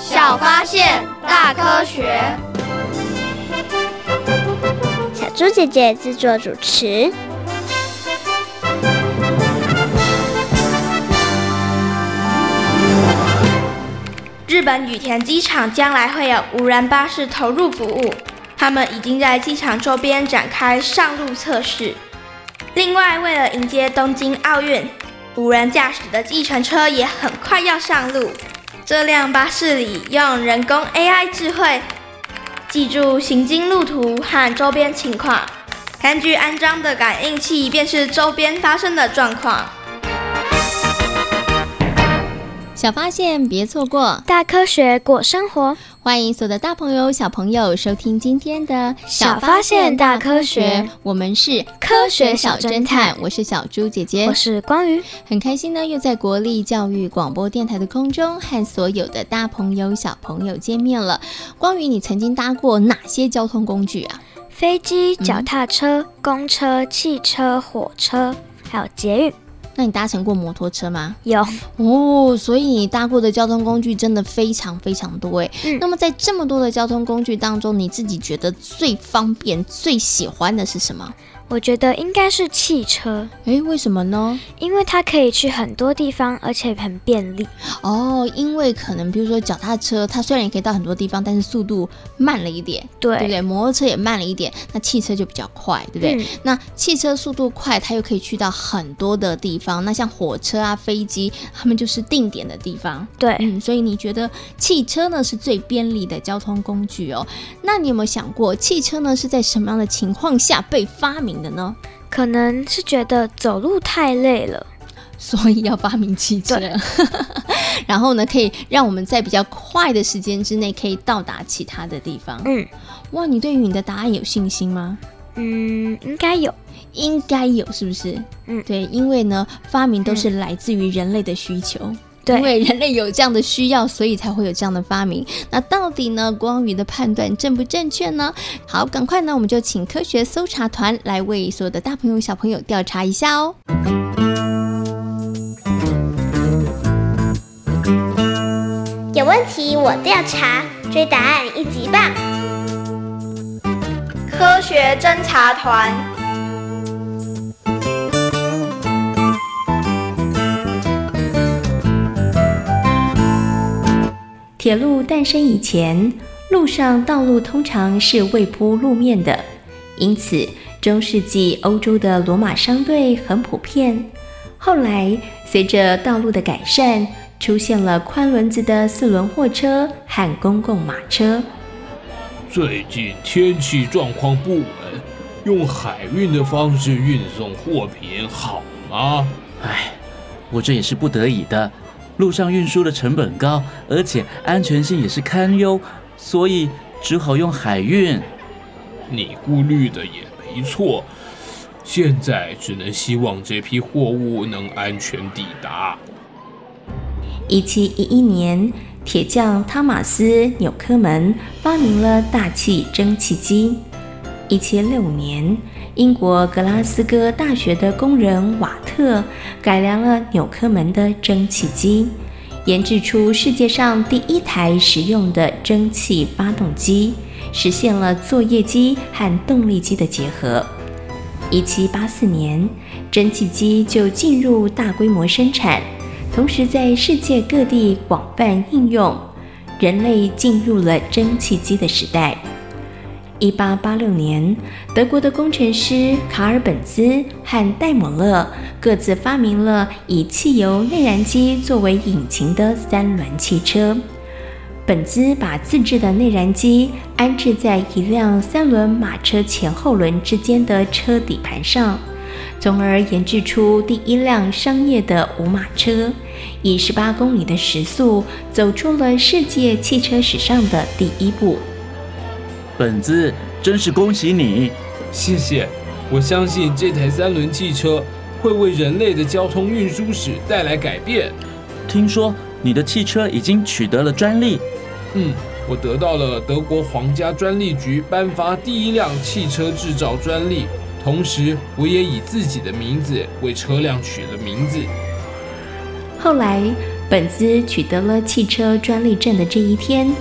小发现，大科学。小猪姐姐制作主持。日本羽田机场将来会有无人巴士投入服务，他们已经在机场周边展开上路测试。另外，为了迎接东京奥运。无人驾驶的计程车也很快要上路。这辆巴士里用人工 AI 智慧记住行经路途和周边情况，根据安装的感应器便是周边发生的状况。小发现，别错过；大科学，过生活。欢迎所有的大朋友、小朋友收听今天的《小发现大科学》，我们是科学小侦探。我是小猪姐姐，我是光宇，很开心呢，又在国立教育广播电台的空中和所有的大朋友、小朋友见面了。光宇，你曾经搭过哪些交通工具啊？飞机、脚踏车、嗯、公车、汽车、火车，还有捷运。那你搭乘过摩托车吗？有哦，所以你搭过的交通工具真的非常非常多哎。嗯，那么在这么多的交通工具当中，你自己觉得最方便、最喜欢的是什么？我觉得应该是汽车，诶，为什么呢？因为它可以去很多地方，而且很便利。哦，因为可能比如说脚踏车，它虽然也可以到很多地方，但是速度慢了一点，对，对不对？摩托车也慢了一点，那汽车就比较快，对不对？嗯、那汽车速度快，它又可以去到很多的地方。那像火车啊、飞机，它们就是定点的地方。对，嗯，所以你觉得汽车呢是最便利的交通工具哦？那你有没有想过，汽车呢是在什么样的情况下被发明的呢？可能是觉得走路太累了，所以要发明汽车。然后呢，可以让我们在比较快的时间之内可以到达其他的地方。嗯，哇，你对于你的答案有信心吗？嗯，应该有，应该有，是不是？嗯，对，因为呢，发明都是来自于人类的需求。因为人类有这样的需要，所以才会有这样的发明。那到底呢，光宇的判断正不正确呢？好，赶快呢，我们就请科学搜查团来为所有的大朋友、小朋友调查一下哦。有问题我调查，追答案一级棒！科学侦查团。铁路诞生以前，路上道路通常是未铺路面的，因此中世纪欧洲的罗马商队很普遍。后来，随着道路的改善，出现了宽轮子的四轮货车和公共马车。最近天气状况不稳，用海运的方式运送货品好吗？唉，我这也是不得已的。路上运输的成本高，而且安全性也是堪忧，所以只好用海运。你顾虑的也没错，现在只能希望这批货物能安全抵达。一七一一年，铁匠汤马斯·纽科门发明了大气蒸汽机。一七六五年，英国格拉斯哥大学的工人瓦特改良了纽科门的蒸汽机，研制出世界上第一台实用的蒸汽发动机，实现了作业机和动力机的结合。一七八四年，蒸汽机就进入大规模生产，同时在世界各地广泛应用，人类进入了蒸汽机的时代。一八八六年，德国的工程师卡尔本兹和戴姆勒各自发明了以汽油内燃机作为引擎的三轮汽车。本兹把自制的内燃机安置在一辆三轮马车前后轮之间的车底盘上，从而研制出第一辆商业的无马车，以十八公里的时速走出了世界汽车史上的第一步。本子，真是恭喜你！谢谢，我相信这台三轮汽车会为人类的交通运输史带来改变。听说你的汽车已经取得了专利？嗯，我得到了德国皇家专利局颁发第一辆汽车制造专利。同时，我也以自己的名字为车辆取了名字。后来，本兹取得了汽车专利证的这一天，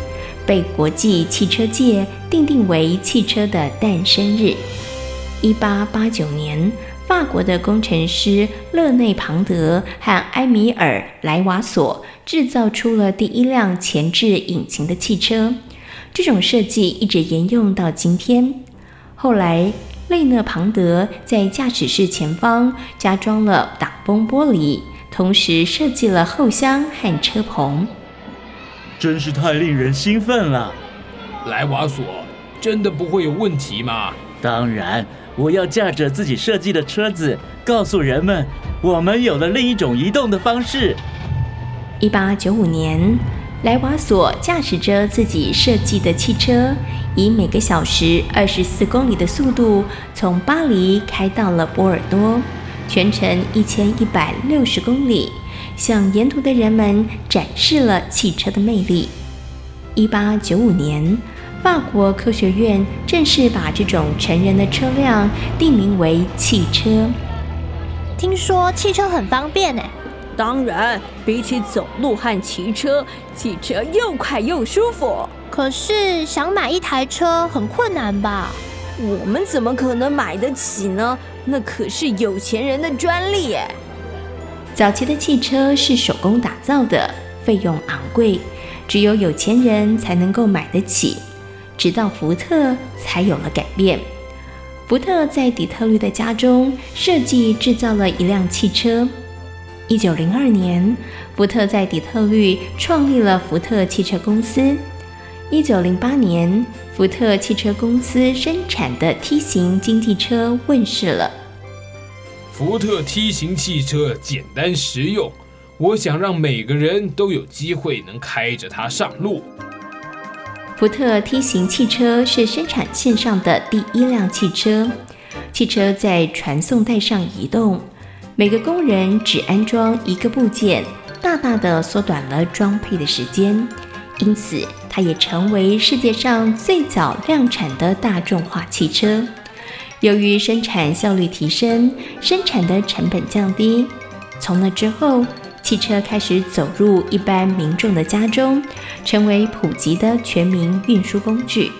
被国际汽车界定定为汽车的诞生日。一八八九年，法国的工程师勒内·庞德和埃米尔·莱瓦索制造出了第一辆前置引擎的汽车。这种设计一直沿用到今天。后来，勒内庞德在驾驶室前方加装了挡风玻璃，同时设计了后箱和车棚。真是太令人兴奋了！莱瓦索，真的不会有问题吗？当然，我要驾着自己设计的车子，告诉人们，我们有了另一种移动的方式。一八九五年，莱瓦索驾驶着自己设计的汽车。以每个小时二十四公里的速度从巴黎开到了波尔多，全程一千一百六十公里，向沿途的人们展示了汽车的魅力。一八九五年，法国科学院正式把这种成人的车辆定名为汽车。听说汽车很方便呢？当然，比起走路和骑车，汽车又快又舒服。可是想买一台车很困难吧？我们怎么可能买得起呢？那可是有钱人的专利耶。早期的汽车是手工打造的，费用昂贵，只有有钱人才能够买得起。直到福特才有了改变。福特在底特律的家中设计制造了一辆汽车。一九零二年，福特在底特律创立了福特汽车公司。一九零八年，福特汽车公司生产的 T 型经济车问世了。福特 T 型汽车简单实用，我想让每个人都有机会能开着它上路。福特 T 型汽车是生产线上的第一辆汽车，汽车在传送带上移动，每个工人只安装一个部件，大大的缩短了装配的时间，因此，它也成为世界上最早量产的大众化汽车。由于生产效率提升，生产的成本降低，从那之后，汽车开始走入一般民众的家中，成为普及的全民运输工具。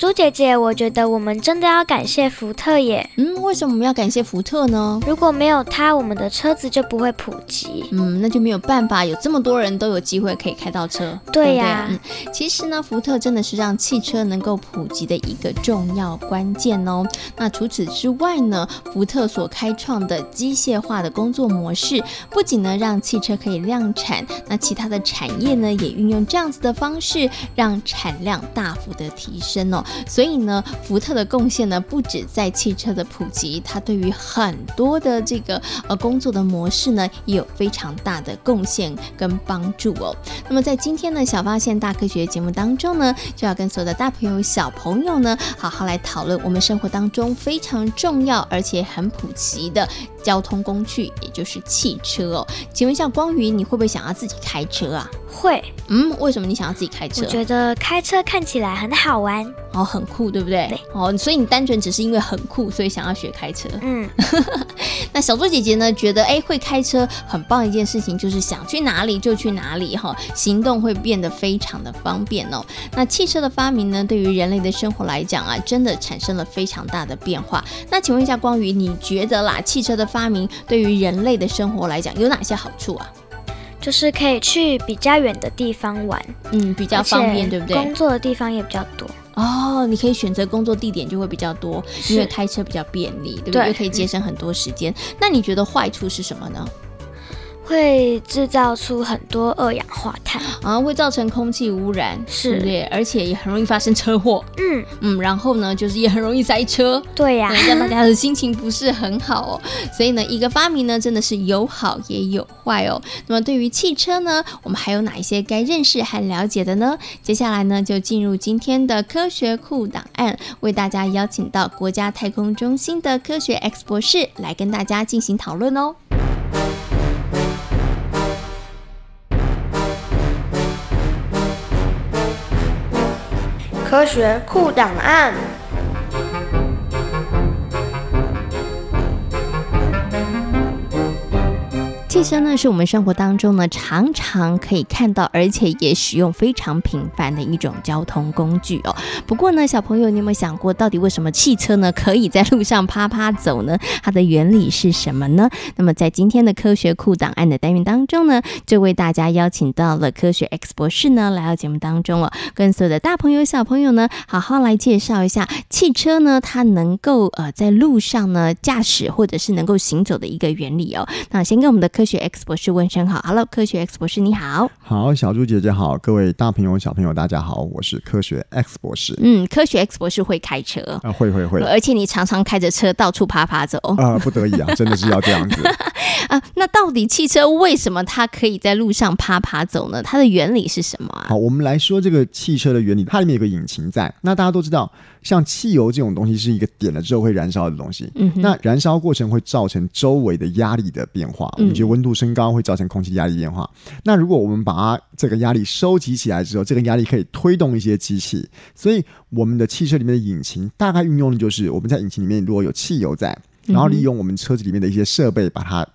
猪姐姐，我觉得我们真的要感谢福特耶。嗯，为什么我们要感谢福特呢？如果没有他，我们的车子就不会普及。嗯，那就没有办法有这么多人都有机会可以开到车。对呀，其实呢，福特真的是让汽车能够普及的一个重要关键哦。那除此之外呢，福特所开创的机械化的工作模式，不仅呢让汽车可以量产，那其他的产业呢也运用这样子的方式，让产量大幅的提升哦。所以呢，福特的贡献呢，不止在汽车的普及，它对于很多的这个呃工作的模式呢，也有非常大的贡献跟帮助哦。那么在今天的小发现大科学节目当中呢，就要跟所有的大朋友小朋友呢，好好来讨论我们生活当中非常重要而且很普及的交通工具，也就是汽车哦。请问一下光宇，你会不会想要自己开车啊？会。嗯，为什么你想要自己开车？我觉得开车看起来很好玩。哦，很酷，对不对？对。哦，所以你单纯只是因为很酷，所以想要学开车。嗯。那小猪姐姐呢？觉得哎，会开车很棒一件事情，就是想去哪里就去哪里哈，行动会变得非常的方便哦。那汽车的发明呢，对于人类的生活来讲啊，真的产生了非常大的变化。那请问一下光宇，你觉得啦，汽车的发明对于人类的生活来讲有哪些好处啊？就是可以去比较远的地方玩，嗯，比较方便，对不对？工作的地方也比较多。哦，你可以选择工作地点就会比较多，因为开车比较便利，对不对？又可以节省很多时间。那你觉得坏处是什么呢？会制造出很多二氧化碳，啊，会造成空气污染，是对不对？而且也很容易发生车祸。嗯嗯，然后呢，就是也很容易塞车。对呀、啊，让大家的心情不是很好哦。所以呢，一个发明呢，真的是有好也有坏哦。那么对于汽车呢，我们还有哪一些该认识和了解的呢？接下来呢，就进入今天的科学库档案，为大家邀请到国家太空中心的科学 X 博士来跟大家进行讨论哦。科学库档案。汽车呢，是我们生活当中呢常常可以看到，而且也使用非常频繁的一种交通工具哦。不过呢，小朋友，你有没有想过，到底为什么汽车呢可以在路上趴趴走呢？它的原理是什么呢？那么在今天的科学库档案的单元当中呢，就为大家邀请到了科学 X 博士呢来到节目当中哦，跟所有的大朋友小朋友呢好好来介绍一下汽车呢它能够呃在路上呢驾驶或者是能够行走的一个原理哦。那先跟我们的科学 X 博士问声好，Hello，科学 X 博士你好，好，小猪姐姐好，各位大朋友小朋友大家好，我是科学 X 博士。嗯，科学 X 博士会开车啊，会会会，而且你常常开着车到处爬爬走啊，不得已啊，真的是要这样子啊。那到底汽车为什么它可以在路上爬爬走呢？它的原理是什么啊？好，我们来说这个汽车的原理，它里面有个引擎在。那大家都知道，像汽油这种东西是一个点了之后会燃烧的东西，嗯，那燃烧过程会造成周围的压力的变化，我们觉得温度升高会造成空气压力变化。那如果我们把它这个压力收集起来之后，这个压力可以推动一些机器。所以我们的汽车里面的引擎大概运用的就是我们在引擎里面如果有汽油在，然后利用我们车子里面的一些设备把它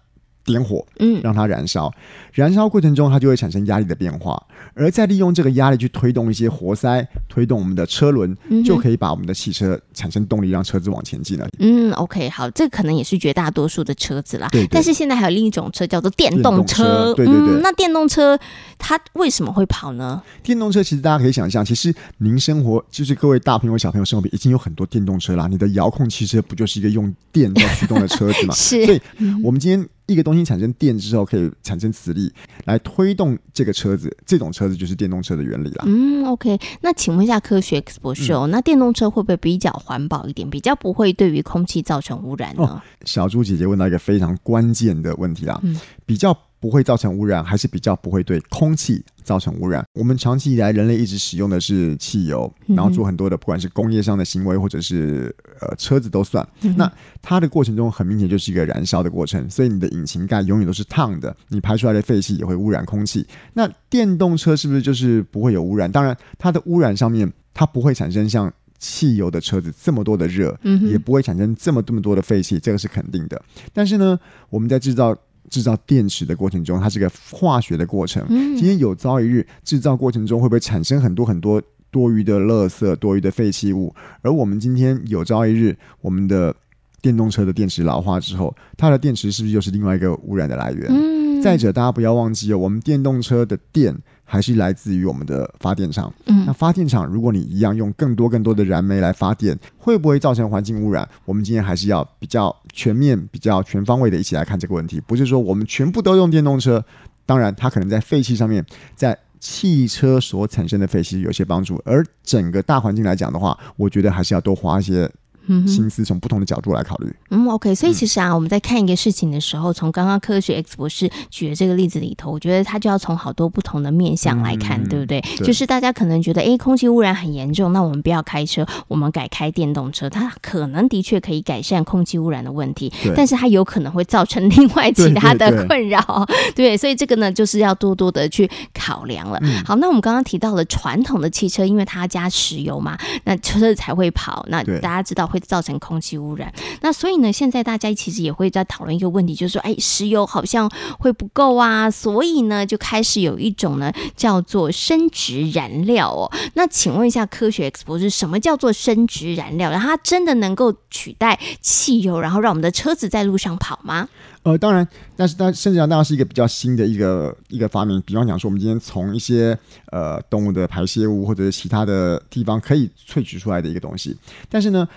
点火，嗯，让它燃烧。燃烧过程中它就会产生压力的变化，而再利用这个压力去推动一些活塞，推动我们的车轮，就可以把我们的汽车产生动力，让车子往前进了。嗯，OK，好，这可能也是绝大多数的车子啦。对，对。但是现在还有另一种车叫做电动车。电动车对对对。嗯，那电动车它为什么会跑呢？电动车其实大家可以想象，其实您生活就是各位大朋友小朋友生活里已经有很多电动车啦。你的遥控汽车不就是一个用电在驱动的车子吗？是。所以我们今天一个东西产生电之后，可以产生磁力。来推动这个车子，这种车子就是电动车的原理啦。嗯，OK，那请问一下科学 X 博士哦，嗯、那电动车会不会比较环保一点，比较不会对于空气造成污染呢？哦、小猪姐姐问到一个非常关键的问题啊，嗯、比较。不会造成污染，还是比较不会对空气造成污染。我们长期以来，人类一直使用的是汽油，然后做很多的，不管是工业上的行为，或者是呃车子都算。那它的过程中，很明显就是一个燃烧的过程，所以你的引擎盖永远都是烫的，你排出来的废气也会污染空气。那电动车是不是就是不会有污染？当然，它的污染上面，它不会产生像汽油的车子这么多的热，也不会产生这么这么多的废气，这个是肯定的。但是呢，我们在制造。制造电池的过程中，它是个化学的过程。今天有朝一日，制造过程中会不会产生很多很多多余的垃圾、多余的废弃物？而我们今天有朝一日，我们的电动车的电池老化之后，它的电池是不是又是另外一个污染的来源？再者，大家不要忘记哦，我们电动车的电。还是来自于我们的发电厂。嗯，那发电厂，如果你一样用更多更多的燃煤来发电，会不会造成环境污染？我们今天还是要比较全面、比较全方位的一起来看这个问题。不是说我们全部都用电动车，当然它可能在废气上面，在汽车所产生的废气有些帮助，而整个大环境来讲的话，我觉得还是要多花一些。心思从不同的角度来考虑。嗯，OK，所以其实啊，嗯、我们在看一个事情的时候，从刚刚科学 X 博士举的这个例子里头，我觉得他就要从好多不同的面向来看，嗯、对不对？对，就是大家可能觉得，哎，空气污染很严重，那我们不要开车，我们改开电动车，它可能的确可以改善空气污染的问题，但是它有可能会造成另外 其他的困扰，对，对，所以这个呢，就是要多多的去考量了。嗯、好，那我们刚刚提到了传统的汽车，因为它加石油嘛，那车子才会跑，那大家知道。会造成空气污染，那所以呢，现在大家其实也会在讨论一个问题，就是说，哎，石油好像会不够啊，所以呢，就开始有一种呢叫做生质燃料哦。那请问一下，科学 X 博士，什么叫做生质燃料？然后它真的能够取代汽油，然后让我们的车子在路上跑吗？呃，当然，但是它甚至上当然是一个比较新的一个一个发明。比方讲说，我们今天从一些呃动物的排泄物或者是其他的地方可以萃取出来的一个东西，但是呢。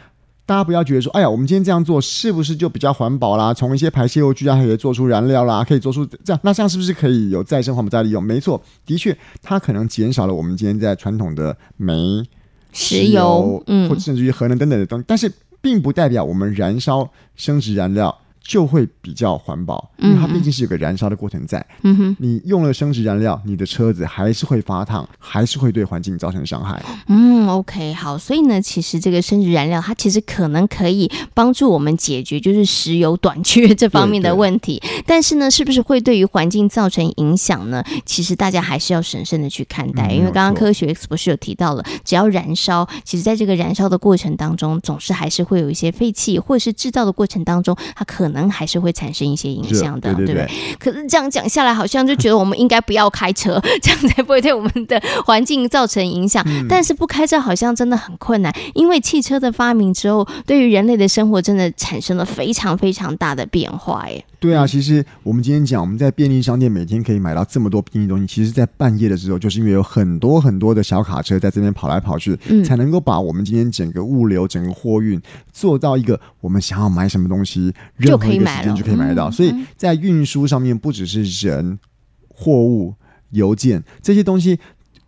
大家不要觉得说，哎呀，我们今天这样做是不是就比较环保啦？从一些排泄物居然可以做出燃料啦，可以做出这样，那这样是不是可以有再生环保再利用？没错，的确，它可能减少了我们今天在传统的煤、石油，嗯，或者甚至于核能等等的东西，但是并不代表我们燃烧生殖燃料。就会比较环保，因为它毕竟是有个燃烧的过程在。嗯哼，你用了生质燃料，你的车子还是会发烫，还是会对环境造成伤害。嗯，OK，好，所以呢，其实这个生质燃料它其实可能可以帮助我们解决就是石油短缺这方面的问题，但是呢，是不是会对于环境造成影响呢？其实大家还是要审慎的去看待，嗯、因为刚刚科学 X 博士有提到了，只要燃烧，其实在这个燃烧的过程当中，总是还是会有一些废气，或者是制造的过程当中，它可能。可能还是会产生一些影响的，对，不对？可是这样讲下来，好像就觉得我们应该不要开车，这样才不会对我们的环境造成影响。嗯、但是不开车好像真的很困难，因为汽车的发明之后，对于人类的生活真的产生了非常非常大的变化。哎，对啊，其实我们今天讲，我们在便利商店每天可以买到这么多便利东西，其实，在半夜的时候，就是因为有很多很多的小卡车在这边跑来跑去，嗯、才能够把我们今天整个物流、整个货运做到一个我们想要买什么东西，任何一个时间就可以买得到。所以在运输上面，不只是人、货物、邮件这些东西。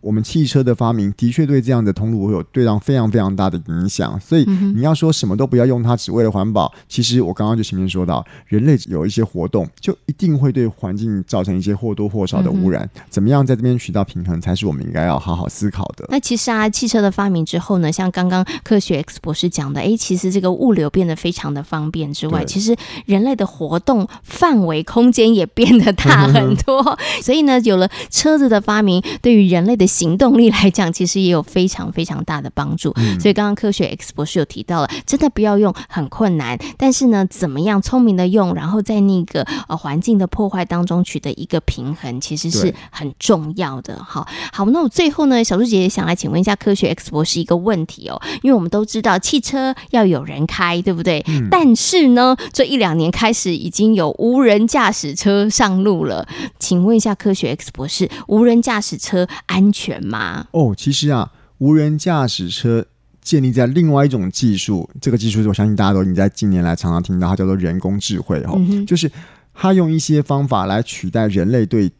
我们汽车的发明的确对这样的通路会有对上非常非常大的影响，所以你要说什么都不要用它，只为了环保，其实我刚刚就前面说到，人类有一些活动，就一定会对环境造成一些或多或少的污染。怎么样在这边取到平衡，才是我们应该要好好思考的。那其实啊，汽车的发明之后呢，像刚刚科学 X 博士讲的，哎，其实这个物流变得非常的方便之外，其实人类的活动范围空间也变得大很多。所以呢，有了车子的发明，对于人类的行动力来讲，其实也有非常非常大的帮助。嗯、所以刚刚科学 X 博士有提到了，真的不要用很困难，但是呢，怎么样聪明的用，然后在那个呃环境的破坏当中取得一个平衡，其实是很重要的。好，好，那我最后呢，小猪姐姐想来请问一下科学 X 博士一个问题哦，因为我们都知道汽车要有人开，对不对？嗯、但是呢，这一两年开始已经有无人驾驶车上路了，请问一下科学 X 博士，无人驾驶车安全吗？哦，其实啊，无人驾驶车建立在另外一种技术，这个技术我相信大家都已经在近年来常常听到，它叫做人工智慧哦，嗯、就是它用一些方法来取代人类对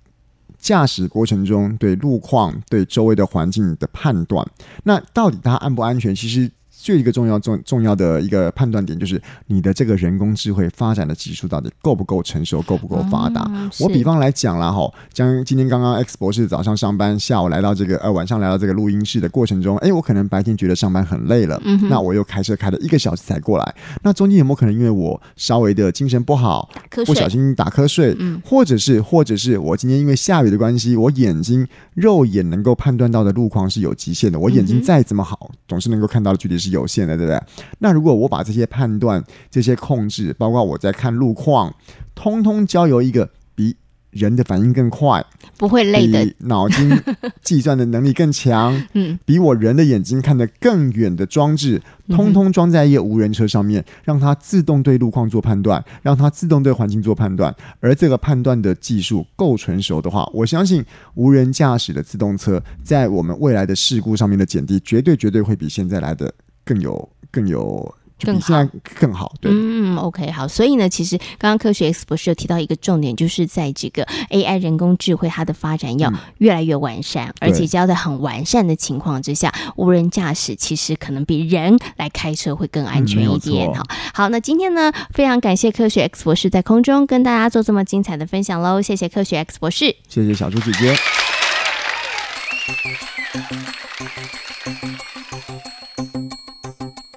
驾驶过程中对路况、对周围的环境的判断。那到底它安不安全？其实。就一个重要重重要的一个判断点，就是你的这个人工智慧发展的技术到底够不够成熟，够不够发达？嗯、我比方来讲啦，哈，将今天刚刚 X 博士早上上班，下午来到这个呃晚上来到这个录音室的过程中，哎，我可能白天觉得上班很累了，嗯、哼。那我又开车开了一个小时才过来，那中间有没有可能因为我稍微的精神不好，瞌睡。不小心打瞌睡，嗯、或者是或者是我今天因为下雨的关系，我眼睛肉眼能够判断到的路况是有极限的，我眼睛再怎么好，嗯、总是能够看到的距离是有限的，对不对？那如果我把这些判断、这些控制，包括我在看路况，通通交由一个比人的反应更快、不会累的、脑筋计算的能力更强、嗯，比我人的眼睛看得更远的装置，通通装在一个无人车上面，让它自动对路况做判断，让它自动对环境做判断。而这个判断的技术够成熟的话，我相信无人驾驶的自动车在我们未来的事故上面的减低，绝对绝对会比现在来的更有。更有更好，更好，对，嗯，OK，好，所以呢，其实刚刚科学 X 博士有提到一个重点，就是在这个 AI 人工智慧它的发展要越来越完善，嗯、而且只要在很完善的情况之下，无人驾驶其实可能比人来开车会更安全一点。好、嗯，好，那今天呢，非常感谢科学 X 博士在空中跟大家做这么精彩的分享喽，谢谢科学 X 博士，谢谢小猪姐姐。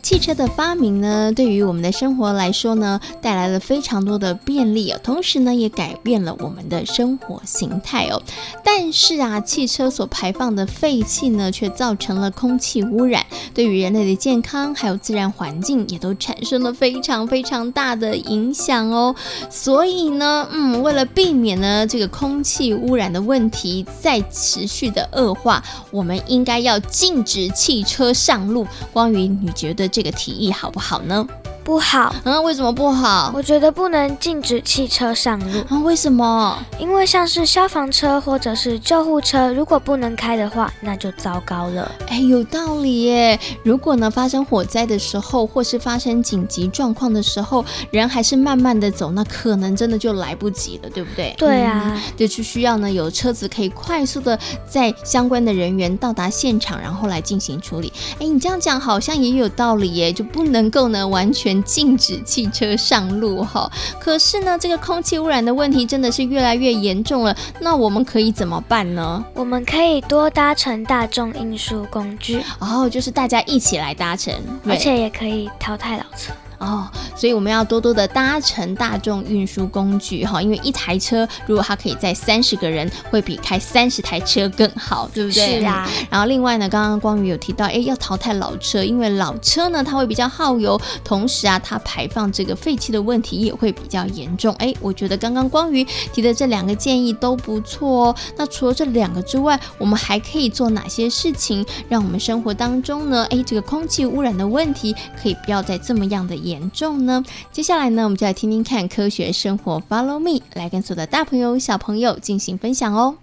汽车的发明呢，对于我们的生活来说呢，带来了非常多的便利哦，同时呢，也改变了我们的生活形态哦。但是啊，汽车所排放的废气呢，却造成了空气污染，对于人类的健康还有自然环境，也都产生了非常非常大的影响哦。所以呢，嗯，为了避免呢这个空气污染的问题再持续的恶化，我们应该要禁止汽车上路。光宇，你觉得这个？提议好不好呢？不好。嗯，为什么不好？我觉得不能禁止汽车上路。啊，为什么？因为像是消防车或者是救护车，如果不能开的话，那就糟糕了。哎，有道理耶。如果呢发生火灾的时候，或是发生紧急状况的时候，人还是慢慢的走，那可能真的就来不及了，对不对？对啊，就、嗯、是需要呢有车子可以快速的在相关的人员到达现场，然后来进行处理。哎，你这样讲好像也有道理耶，就不能够呢完全禁止汽车上路哈。可是呢，这个空气污染的问题真的是越来越严重了，那我们可以怎么办呢？我们可以多搭乘大众运输工具，然后就是大家一起来搭乘，而且也可以淘汰老车。哦，所以我们要多多的搭乘大众运输工具哈，因为一台车如果它可以载三十个人，会比开三十台车更好，对不对？是啊。然后另外呢，刚刚光宇有提到，哎，要淘汰老车，因为老车呢它会比较耗油，同时啊它排放这个废气的问题也会比较严重。哎，我觉得刚刚光宇提的这两个建议都不错哦。那除了这两个之外，我们还可以做哪些事情，让我们生活当中呢，哎，这个空气污染的问题可以不要再这么样的严严重呢？接下来呢，我们就来听听看科学生活，Follow me，来跟所有的大朋友、小朋友进行分享哦。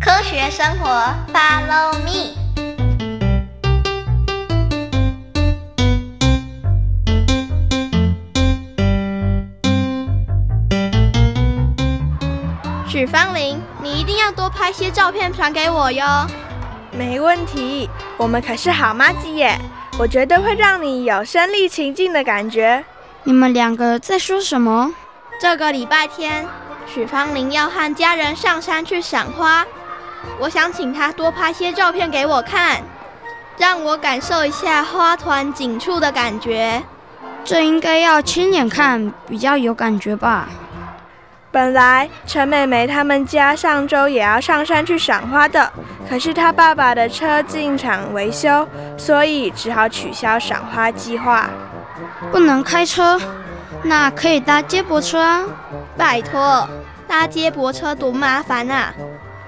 科学生活，Follow me。许芳玲，你一定要多拍些照片传给我哟。没问题，我们可是好妈鸡耶。我绝对会让你有身临其境的感觉。你们两个在说什么？这个礼拜天，许芳玲要和家人上山去赏花，我想请他多拍些照片给我看，让我感受一下花团锦簇的感觉。这应该要亲眼看比较有感觉吧。本来陈美美他们家上周也要上山去赏花的，可是她爸爸的车进厂维修，所以只好取消赏花计划。不能开车，那可以搭接驳车啊！拜托，搭接驳车多麻烦啊！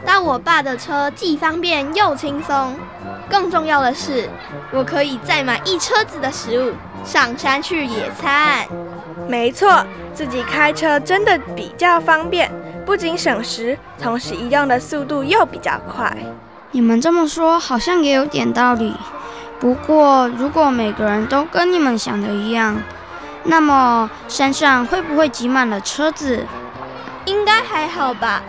搭我爸的车既方便又轻松，更重要的是，我可以载满一车子的食物上山去野餐。没错，自己开车真的比较方便，不仅省时，同时移动的速度又比较快。你们这么说好像也有点道理。不过，如果每个人都跟你们想的一样，那么山上会不会挤满了车子？应该还好吧，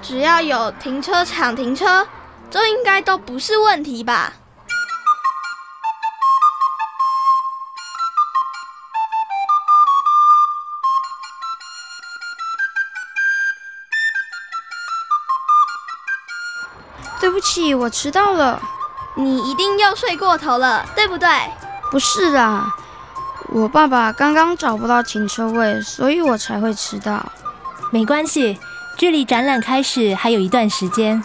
只要有停车场停车，这应该都不是问题吧。起，我迟到了。你一定又睡过头了，对不对？不是啦，我爸爸刚刚找不到停车位，所以我才会迟到。没关系，距离展览开始还有一段时间。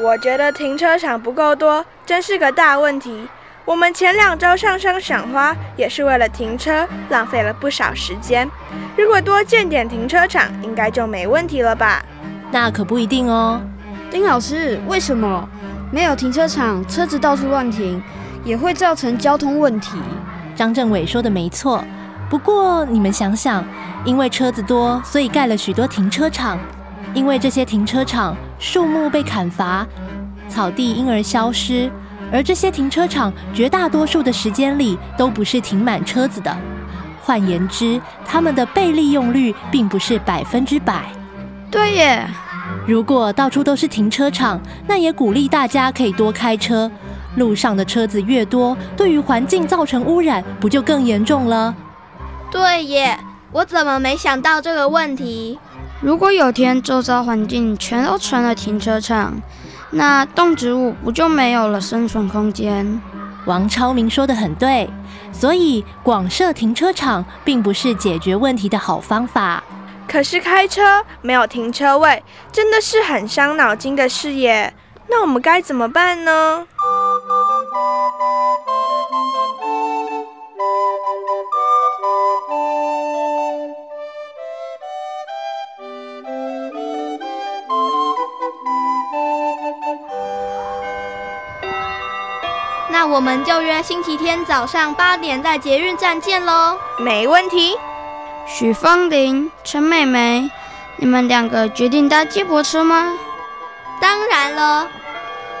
我觉得停车场不够多，真是个大问题。我们前两周上山赏花，也是为了停车，浪费了不少时间。如果多建点停车场，应该就没问题了吧？那可不一定哦。丁老师，为什么没有停车场，车子到处乱停，也会造成交通问题？张政委说的没错，不过你们想想，因为车子多，所以盖了许多停车场，因为这些停车场树木被砍伐，草地因而消失，而这些停车场绝大多数的时间里都不是停满车子的。换言之，他们的被利用率并不是百分之百。对耶。如果到处都是停车场，那也鼓励大家可以多开车。路上的车子越多，对于环境造成污染，不就更严重了？对耶，我怎么没想到这个问题？如果有天周遭环境全都成了停车场，那动植物不就没有了生存空间？王超明说的很对，所以广设停车场并不是解决问题的好方法。可是开车没有停车位，真的是很伤脑筋的事耶。那我们该怎么办呢？那我们就约星期天早上八点在捷运站见喽。没问题。许芳玲、陈美美，你们两个决定搭接驳车吗？当然了。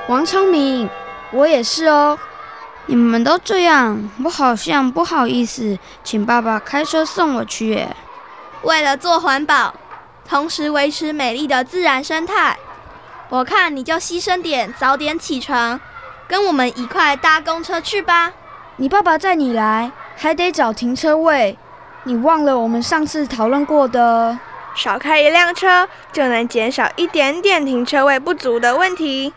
王聪明，我也是哦。你们都这样，我好像不好意思请爸爸开车送我去耶。为了做环保，同时维持美丽的自然生态，我看你就牺牲点，早点起床，跟我们一块搭公车去吧。你爸爸载你来，还得找停车位，你忘了我们上次讨论过的，少开一辆车就能减少一点点停车位不足的问题。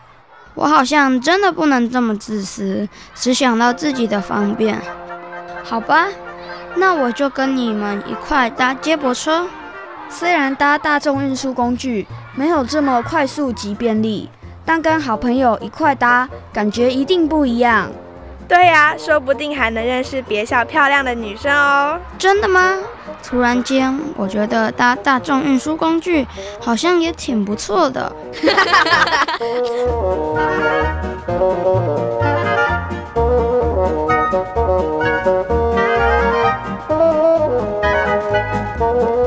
我好像真的不能这么自私，只想到自己的方便。好吧，那我就跟你们一块搭接驳车。虽然搭大众运输工具没有这么快速及便利，但跟好朋友一块搭，感觉一定不一样。对呀，说不定还能认识别校漂亮的女生哦。真的吗？突然间，我觉得搭大众运输工具好像也挺不错的。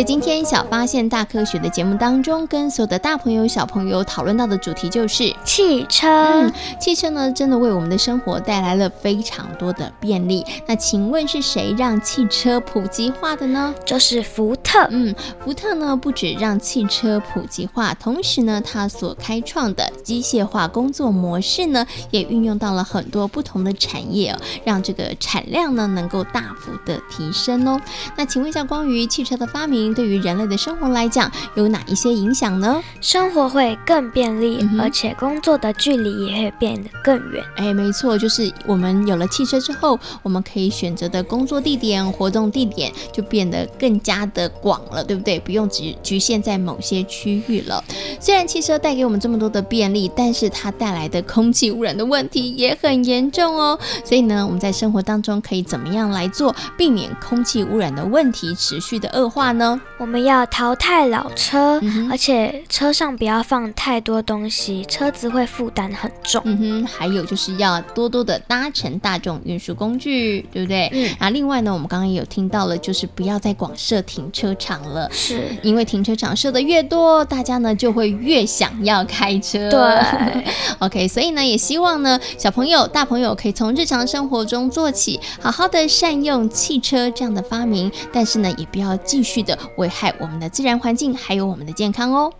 在今天小发现大科学的节目当中，跟所有的大朋友小朋友讨论到的主题就是汽车。嗯，汽车呢，真的为我们的生活带来了非常多的便利。那请问是谁让汽车普及化的呢？就是福特。嗯，福特呢，不止让汽车普及化，同时呢，它所开创的机械化工作模式呢，也运用到了很多不同的产业哦，让这个产量呢能够大幅的提升哦。那请问一下，关于汽车的发明，对于人类的生活来讲，有哪一些影响呢？生活会更便利，嗯、而且工作的距离也会变得更远。哎，没错，就是我们有了汽车之后，我们可以选择的工作地点、活动地点就变得更加的广了，对不对？不用只局限在某些区域了。虽然汽车带给我们这么多的便利，但是它带来的空气污染的问题也很严重哦。所以呢，我们在生活当中可以怎么样来做，避免空气污染的问题持续的恶化呢？我们要淘汰老车，嗯，而且车上不要放太多东西，车子会负担很重。嗯哼，还有就是要多多的搭乘大众运输工具，对不对？嗯。啊，另外呢，我们刚刚也有听到了，就是不要再广设停车场了，是因为停车场设的越多，大家呢就会越想要开车。对。OK，所以呢，也希望呢，小朋友、大朋友可以从日常生活中做起，好好的善用汽车这样的发明，但是呢，也不要继续的。危害我们的自然环境，还有我们的健康哦。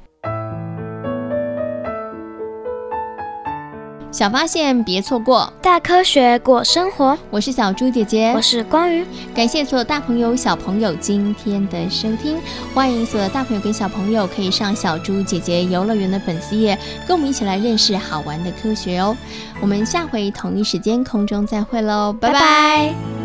小发现，别错过大科学过生活。我是小猪姐姐，我是光宇。感谢所有大朋友、小朋友今天的收听。欢迎所有大朋友跟小朋友可以上小猪姐姐游乐园的粉丝页，跟我们一起来认识好玩的科学哦。我们下回同一时间空中再会喽，拜拜。拜拜。